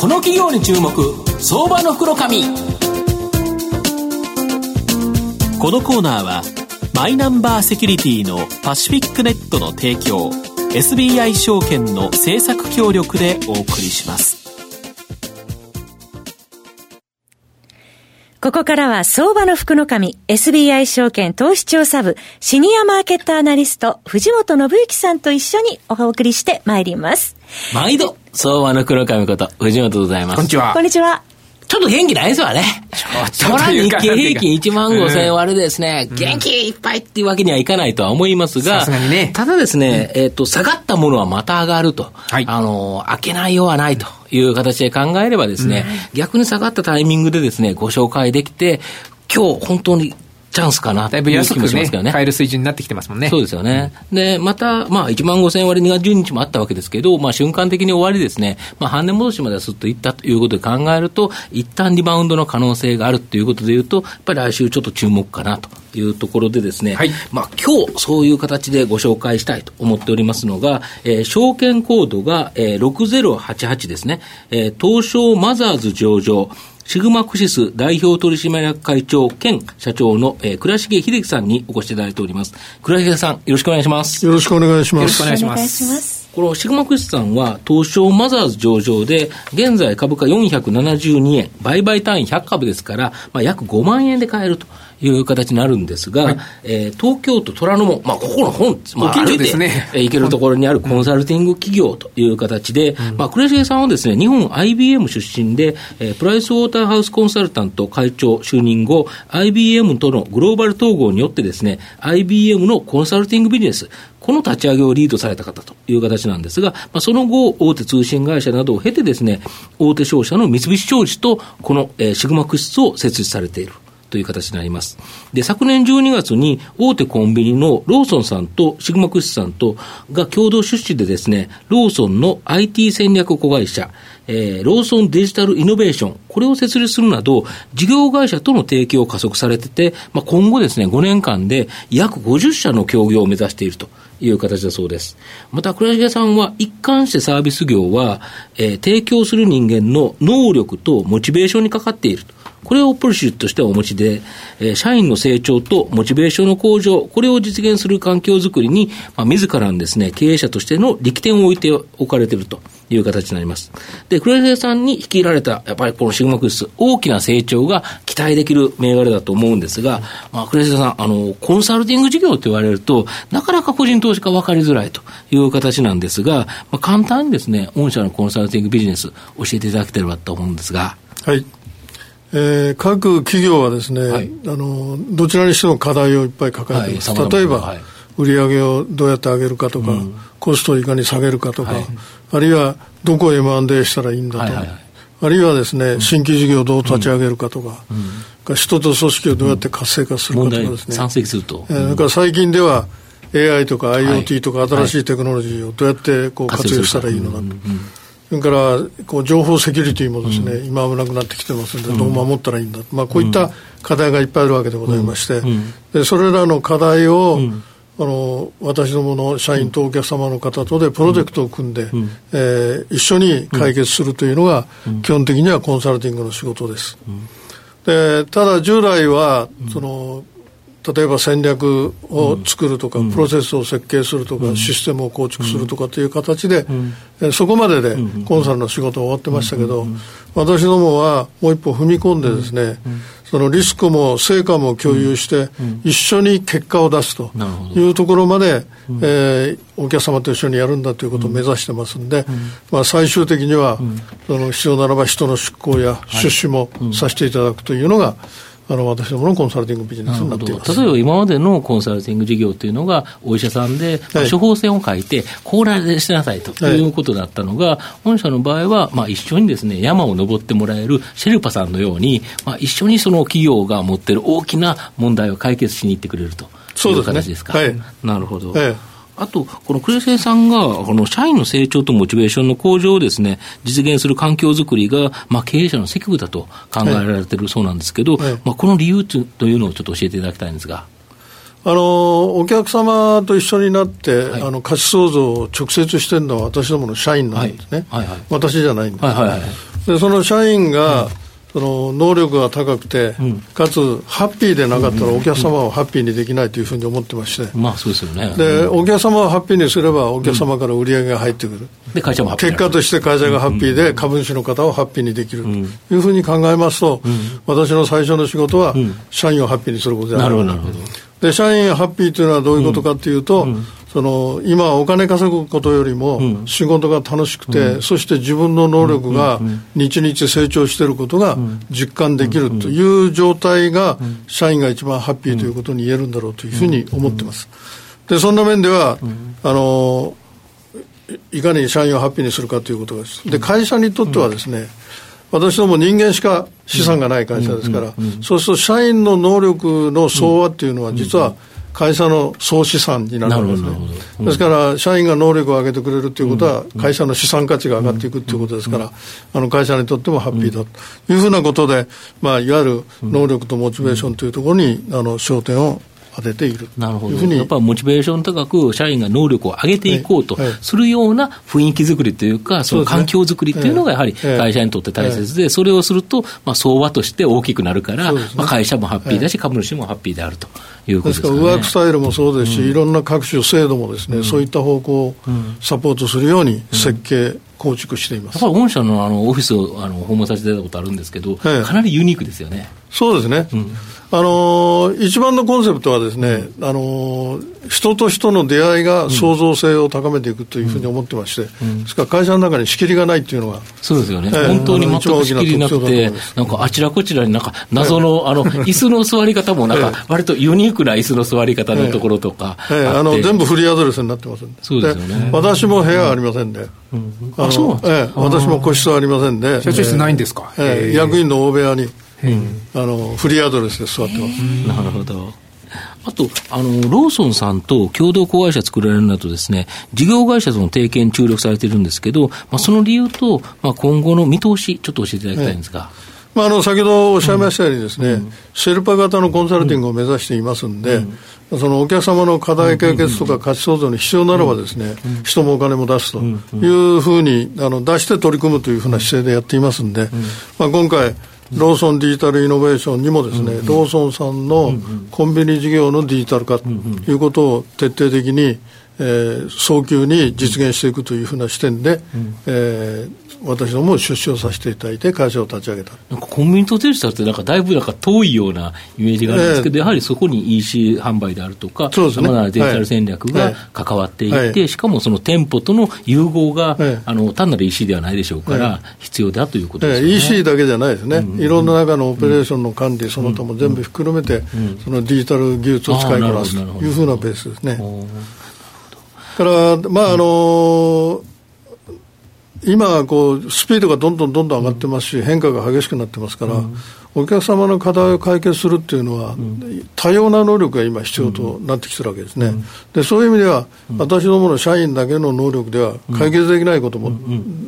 この企業に注目相場の袋紙このコーナーはマイナンバーセキュリティのパシフィックネットの提供 SBI 証券の政策協力でお送りしますここからは相場の福の神、SBI 証券投資調査部、シニアマーケットアナリスト、藤本信之さんと一緒にお送りしてまいります。毎度、相場の黒神こと、藤本でございます。こんにちは。こんにちは。ちょっと元気ないですわね。そら日経平均1万5千円割るですね、うん、元気いっぱいっていうわけにはいかないとは思いますが、ね、ただですね、えっ、ー、と、下がったものはまた上がると。はい、あの、開けないようはないという形で考えればですね、うん、逆に下がったタイミングでですね、ご紹介できて、今日本当にチャンスかなだいぶ安くね、買える水準になってきてますもんね。そうですよね。うん、で、また、まあ、1万5000円割2月12日もあったわけですけど、まあ、瞬間的に終わりですね、まあ、半年戻しまではすっといったということで考えると、一旦リバウンドの可能性があるということでいうと、やっぱり来週ちょっと注目かなというところでですね、はい、まあ、今日、そういう形でご紹介したいと思っておりますのが、えー、証券コードが、えー、6088ですね、えー、東証マザーズ上場、シグマクシス代表取締役会長兼社長の、えー、倉重秀樹さんにお越しいただいております。倉重さん、よろしくお願いします。よろしくお願いします。よろしくお願いします。このシグマクシスさんは東証マザーズ上場で、現在株価472円、売買単位100株ですから、まあ、約5万円で買えると。いう形になるんですが、はい、えー、東京都虎ノ門、まあ、ここの本、まあ、歩いて、ね、行けるところにあるコンサルティング企業という形で、うん、まあ、倉重さんはですね、日本 IBM 出身で、えー、プライスウォーターハウスコンサルタント会長就任後、IBM とのグローバル統合によってですね、IBM のコンサルティングビジネス、この立ち上げをリードされた方という形なんですが、まあ、その後、大手通信会社などを経てですね、大手商社の三菱商事と、この、えー、シグマクシスを設立されている。という形になります。で、昨年12月に大手コンビニのローソンさんとシグマクシスさんとが共同出資でですね、ローソンの IT 戦略子会社、えー、ローソンデジタルイノベーション、これを設立するなど、事業会社との提携を加速されてて、まあ、今後ですね、5年間で約50社の協業を目指しているという形だそうです。また、倉重さんは一貫してサービス業は、えー、提供する人間の能力とモチベーションにかかっていると。これをポリシーとしてはお持ちで、えー、社員の成長とモチベーションの向上、これを実現する環境づくりに、まあ、自らのですね、経営者としての力点を置いておかれているという形になります。で、黒井さんに率いられた、やっぱりこのシグマクス、大きな成長が期待できる銘柄だと思うんですが、まあ、黒井さん、あの、コンサルティング事業と言われると、なかなか個人投資家分かりづらいという形なんですが、まあ、簡単にですね、御社のコンサルティングビジネス、教えていただければと思うんですが。はい。えー、各企業はですね、はい、あのどちらにしても課題をいっぱい抱えています、はい、例えば、はい、売り上げをどうやって上げるかとか、うん、コストをいかに下げるかとか、あるいはどこを M&A したらいいんだと、はいはい。はい、あるいはですね、うん、新規事業をどう立ち上げるかとか、うん、人と組織をどうやって活性化するかとかですね、山積すると、えー、だから最近では AI とか IoT とか新しいテクノロジーをどうやってこう活用したらいいのかと。それからこう情報セキュリティもですね、うん、今危なくなってきてますので、どう守ったらいいんだ、まあ、こういった課題がいっぱいあるわけでございまして、でそれらの課題を、あの私どもの社員とお客様の方とでプロジェクトを組んで、うん、えー、一緒に解決するというのが、基本的にはコンサルティングの仕事です。でただ従来はその例えば戦略を作るとか、プロセスを設計するとか、システムを構築するとかという形で、そこまででコンサルの仕事は終わってましたけど、私どもはもう一歩踏み込んでですね、そのリスクも成果も共有して、一緒に結果を出すというところまで、えー、お客様と一緒にやるんだということを目指してますんで、まあ、最終的には、その必要ならば人の出向や出資もさせていただくというのが、あの私どものコンサルティングビジネスになっています。例えば今までのコンサルティング事業というのが、お医者さんで、はい、処方箋を書いて、こうらでしなさいとい。うことだったのが、はい、御社の場合は、まあ、一緒にですね山を登ってもらえるシェルパさんのように、まあ、一緒にその企業が持っている大きな問題を解決しに行ってくれるという形ですか？はい、なるほど、はいあと、このクレさんが、この社員の成長とモチベーションの向上をですね、実現する環境づくりが、まあ、経営者の責務だと考えられているそうなんですけど、はい。まあ、この理由というのをちょっと教えていただきたいんですが。あのお客様と一緒になって、はい、あの価値創造を直接してるのは私どもの社員なんですね、はい。はい。はい、私じゃないんです、はい。はい。はい、でその社員が、その能力が高くて、うん、かつハッピーでなかったらお客様をハッピーにできないというふうに思ってまして、まあそうですよね。で、お客様をハッピーにすればお客様から売り上げが入ってくる。で、会社も結果として会社がハッピーで株主の方をハッピーにできる。というふうに考えますと、私の最初の仕事は社員をハッピーにすることである。なるほど、なるほど。で、社員ハッピーというのはどういうことかというと、その今、お金稼ぐことよりも仕事が楽しくて、うん、そして自分の能力が日々成長していることが実感できるという状態が、社員が一番ハッピーということに言えるんだろうというふうに思ってます。でそんな面では、あのいかに社員をハッピーにするかということです。で会社にとってはですね、私ども人間しか資産がない会社ですから、そうすると社員の能力の総和っていうのは、実は、会社の総資産になるんですね、うん、ですから社員が能力を上げてくれるということは、会社の資産価値が上がっていくということですから、あの会社にとってもハッピーだと。いうふうなことで、まあ、いわゆる能力とモチベーションというところにあの焦点を当てている。なるほど。やっぱりモチベーション高く、社員が能力を上げていこうとするような雰囲気作りというか、その環境作りっていうのがやはり会社にとって大切で、それをすると、まあ、相場として大きくなるから、まあ、会社もハッピーだし、株主もハッピーであると。いうことです、から、ワークスタイルもそうですし、うん、いろんな各種制度もですね、うん、そういった方向をサポートするように設計、構築しています。やっぱり御社のあのオフィスをあの訪問させていただいたことあるんですけど、かなりユニークですよね。そうですね、うん。あの一番のコンセプトはですね、あの人と人の出会いが創造性を高めていくというふうに思ってまして、うん、ですから会社の中に仕切りがないっていうのが、そうですよね、えー、本当に全く仕切りなくて、なんかあちらこちらになんか謎の、あの椅子の座り方も、なんか割とユニークな椅子の座り方のところとか、えー、あの全部フリーアドレスになってますんで、そうですよね、私も部屋ありませんで、うん、あそうえー、私も個室ありませんで、社長室ないんですか、えー、役員の大部屋に。あのフリーアドレスで座ってます。なるほど。あと、あの、ローソンさんと共同子会社作られるなどですね、事業会社との提携に注力されているんですけど、まあ、その理由と、まあ、今後の見通し、ちょっと教えていただきたいんですが。はいまあ、あの先ほどおっしゃいましたようにですね、うん、シェルパ型のコンサルティングを目指していますんで、うん、そのお客様の課題解決とか価値創造に必要ならばですね、うん、人もお金も出すというふうにあの出して取り組むというふうな姿勢でやっていますんで、まあ、今回、ローソンデジタルイノベーションにもですね、ローソンさんのコンビニ事業のデジタル化ということを徹底的に、えー、早急に実現していくというふうな視点で、うん、えー、私ども出資をさせていただいて、会社を立ち上げた。なんかコンビニとデジタルって、なんかだいぶなんか遠いようなイメージがあるんですけど、えー、やはりそこに EC 販売であるとか、さまざまなデジタル戦略が関わっていて、はい。はい、しかもその店舗との融合が、はい、あの単なる EC ではないでしょうから、必要だということですね、EC だけじゃないですね、うんうん、いろん。な中のオペレーションの管理、その他も全部含めて、そのデジタル技術を使いこなすというふうなベースですね。から、まああの今こう、スピードがどんどんどんどん上がってますし、変化が激しくなってますから、お客様の課題を解決するっていうのは、多様な能力が今、必要となってきてるわけですね、でそういう意味では、私どもの社員だけの能力では解決できないことも、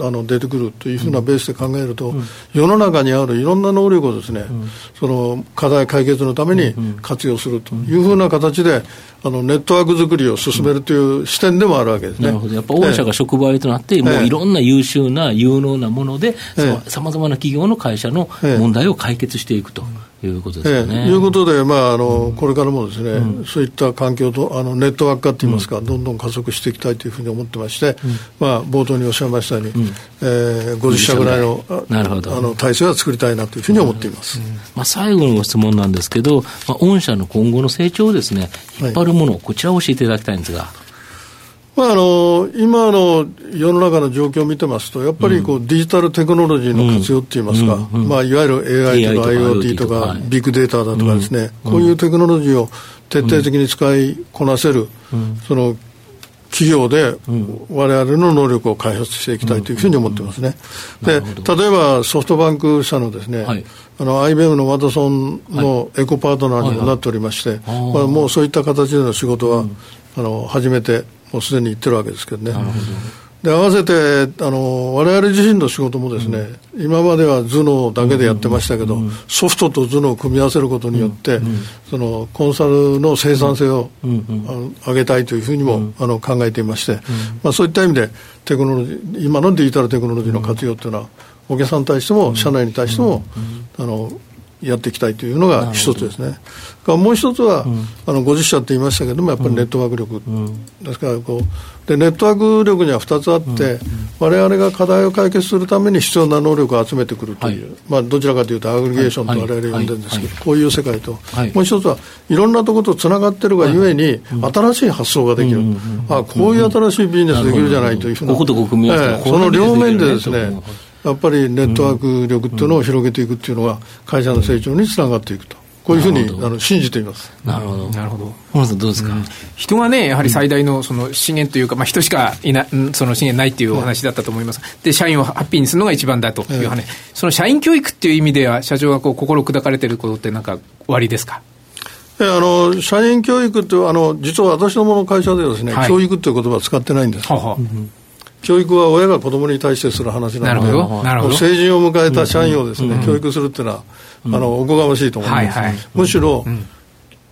あの出てくるというふうなベースで考えると、世の中にあるいろんな能力をですね、その課題解決のために活用するというふうな形で、あのネットワーク作りを進めるという視点でもあるわけですね。なるほど。やっぱ御社が職場となって、もういろんな優秀な、有能なもので、さまざまな企業の会社の問題を解決していくと。いうことですね。いうことで、まああのこれからもですね、うん、そういった環境とあのネットワーク化といいますか、うん、どんどん加速していきたいというふうに思ってまして、うん、まあ冒頭におっしゃいましたように、うん、えー、50社ぐらいのなるほどあの体制は作りたいなというふうに思っています。まあ最後のご質問なんですけど、まあ御社の今後の成長をですね引っ張るもの、はい、こちらを教えていただきたいんですが。まあ、あの今の世の中の状況を見てますと、やっぱりこう、デジタルテクノロジーの活用っていいますか、まあ、いわゆる AI とか IoT とか、ビッグデータだとかですね、こういうテクノロジーを徹底的に使いこなせる、その企業でわれわれの能力を開発していきたいというふうに思ってますね。で、例えばソフトバンク社のですね、はい、あの IBM のワトソンのエコパートナーにもなっておりまして、まあ、もうそういった形での仕事は、あの始めてもうすでに言ってるわけですけどね。で合わせてあの我々自身の仕事もですね、うん、今までは頭脳だけでやってましたけど、うん、ソフトと頭脳を組み合わせることによって、うん、そのコンサルの生産性を、上げたいというふうにも、あの考えていまして、まあ、そういった意味でテクノロジー今のデジタルテクノロジーの活用というのはお客さんに対しても社内に対しても、あのやっていきたいというのが一つですね。もう一つは、うん、あの50社って言いましたけども、やっぱりネットワーク力、うん、ですからこうで、ネットワーク力には2つあって、われわれが課題を解決するために必要な能力を集めてくるという、はい、まあ、どちらかというと、アグリゲーションとわれわれ呼んでるんですけど、こういう世界と、もう一つはいろんなところとつながってるがゆえに、新しい発想ができる、あこういう新しいビジネスできるじゃないというふうな、その両面でですね、やっぱりネットワーク力っていうのを広げていくっていうのが、会社の成長につながっていくと。こういうふうにあの信じています。なるほど。なるほど。本さんどうですか、うん、人がね、やはり最大のその資源というか、まあ人しかいな、その資源ないっていうお話だったと思います。で、社員をハッピーにするのが一番だという話。その社員教育っていう意味では、社長がこう心砕かれてることってなんか終わりですか？あの社員教育ってあの、実は私どもの会社ではですね、はい、教育という言葉は使ってないんです。はは教育は親が子供に対してする話なので、成人を迎えた社員をですね、うん、教育するっていうのは、あのおこがましいと思います、はいはい、むしろ、うん、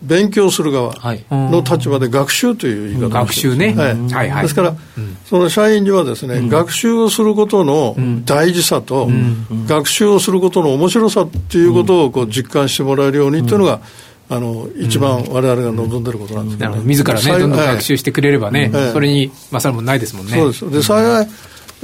勉強する側の立場で学習という言い方学習ね、はい。はい、ですから、その社員にはですね、学習をすることの大事さと、学習をすることの面白さっていうことをこう実感してもらえるようにっていうのが、あの一番われわれが望んでることなんですけど、ね、自らね、どんどん学習してくれればね、それに勝るもないですもんね。そうです。で幸い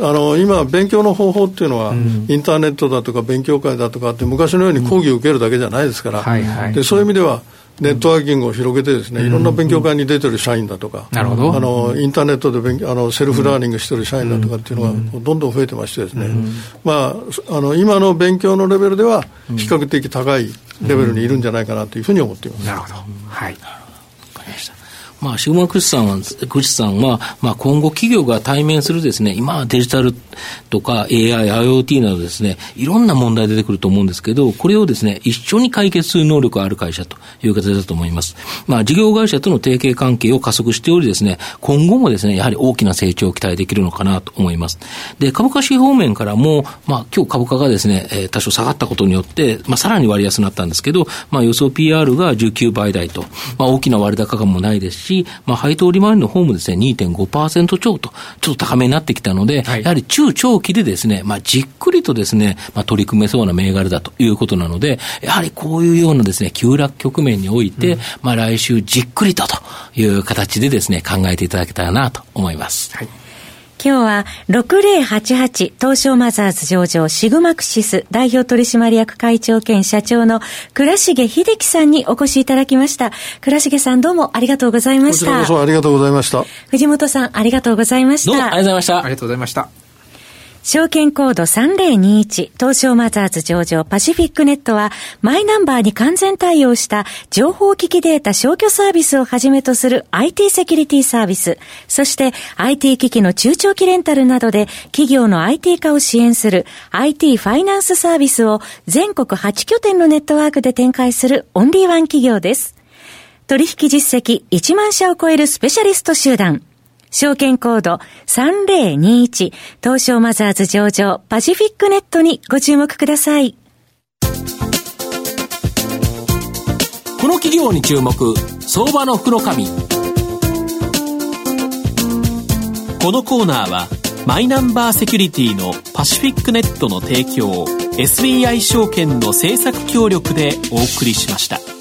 あの今、勉強の方法っていうのは、うん、インターネットだとか勉強会だとかって、昔のように講義を受けるだけじゃないですから、でそういう意味では、ネットワーキングを広げてですね、いろんな勉強会に出てる社員だとか、なるほどあのインターネットで勉あのセルフラーニングしてる社員だとかっていうのがどんどん増えてましてですね、まあ、あの今の勉強のレベルでは比較的高いレベルにいるんじゃないかなというふうに思っています。なるほど。はい。ままあ、シグマクシさんは、クシさんは、まあ、今後企業が対面するですね、今はデジタルとか AI、IoT などですね、いろんな問題出てくると思うんですけど、これをですね、一緒に解決する能力がある会社という形だと思います。まあ、事業会社との提携関係を加速しておりですね、今後もですね、やはり大きな成長を期待できるのかなと思います。で、株価指方面からも、まあ、今日株価がですね、えー、多少下がったことによって、まあ、さらに割安になったんですけど、まあ、予想 PR が19倍台と、まあ、大きな割高感もないですし、し、まあ、配当利回りの方もですね、2.5%超と、ちょっと高めになってきたので、はい、やはり中長期でですね、まあ、じっくりとですね、まあ、取り組めそうな銘柄だということなので、やはりこういうようなですね、急落局面において、うん、まあ、来週じっくりとという形でですね、考えていただけたらなと思います。はい今日は6088東証マザーズ上場シグマクシス代表取締役会長兼社長の倉重秀樹さんにお越しいただきました。倉重さんどうもありがとうございました。こちらこそありがとうございました。藤本さんありがとうございました。どうもありがとうございました。ありがとうございました。証券コード3021東証マザーズ上場パシフィックネットはマイナンバーに完全対応した情報機器データ消去サービスをはじめとする IT セキュリティサービス、そして IT 機器の中長期レンタルなどで企業の IT 化を支援する IT ファイナンスサービスを全国8拠点のネットワークで展開するオンリーワン企業です。取引実績1万社を超えるスペシャリスト集団。証券コード3021東証マザーズ上場パシフィックネットにご注目ください。この企業に注目、相場の福の神。このコーナーは、マイナンバーセキュリティのパシフィックネットの提供、SBI 証券の政策協力でお送りしました。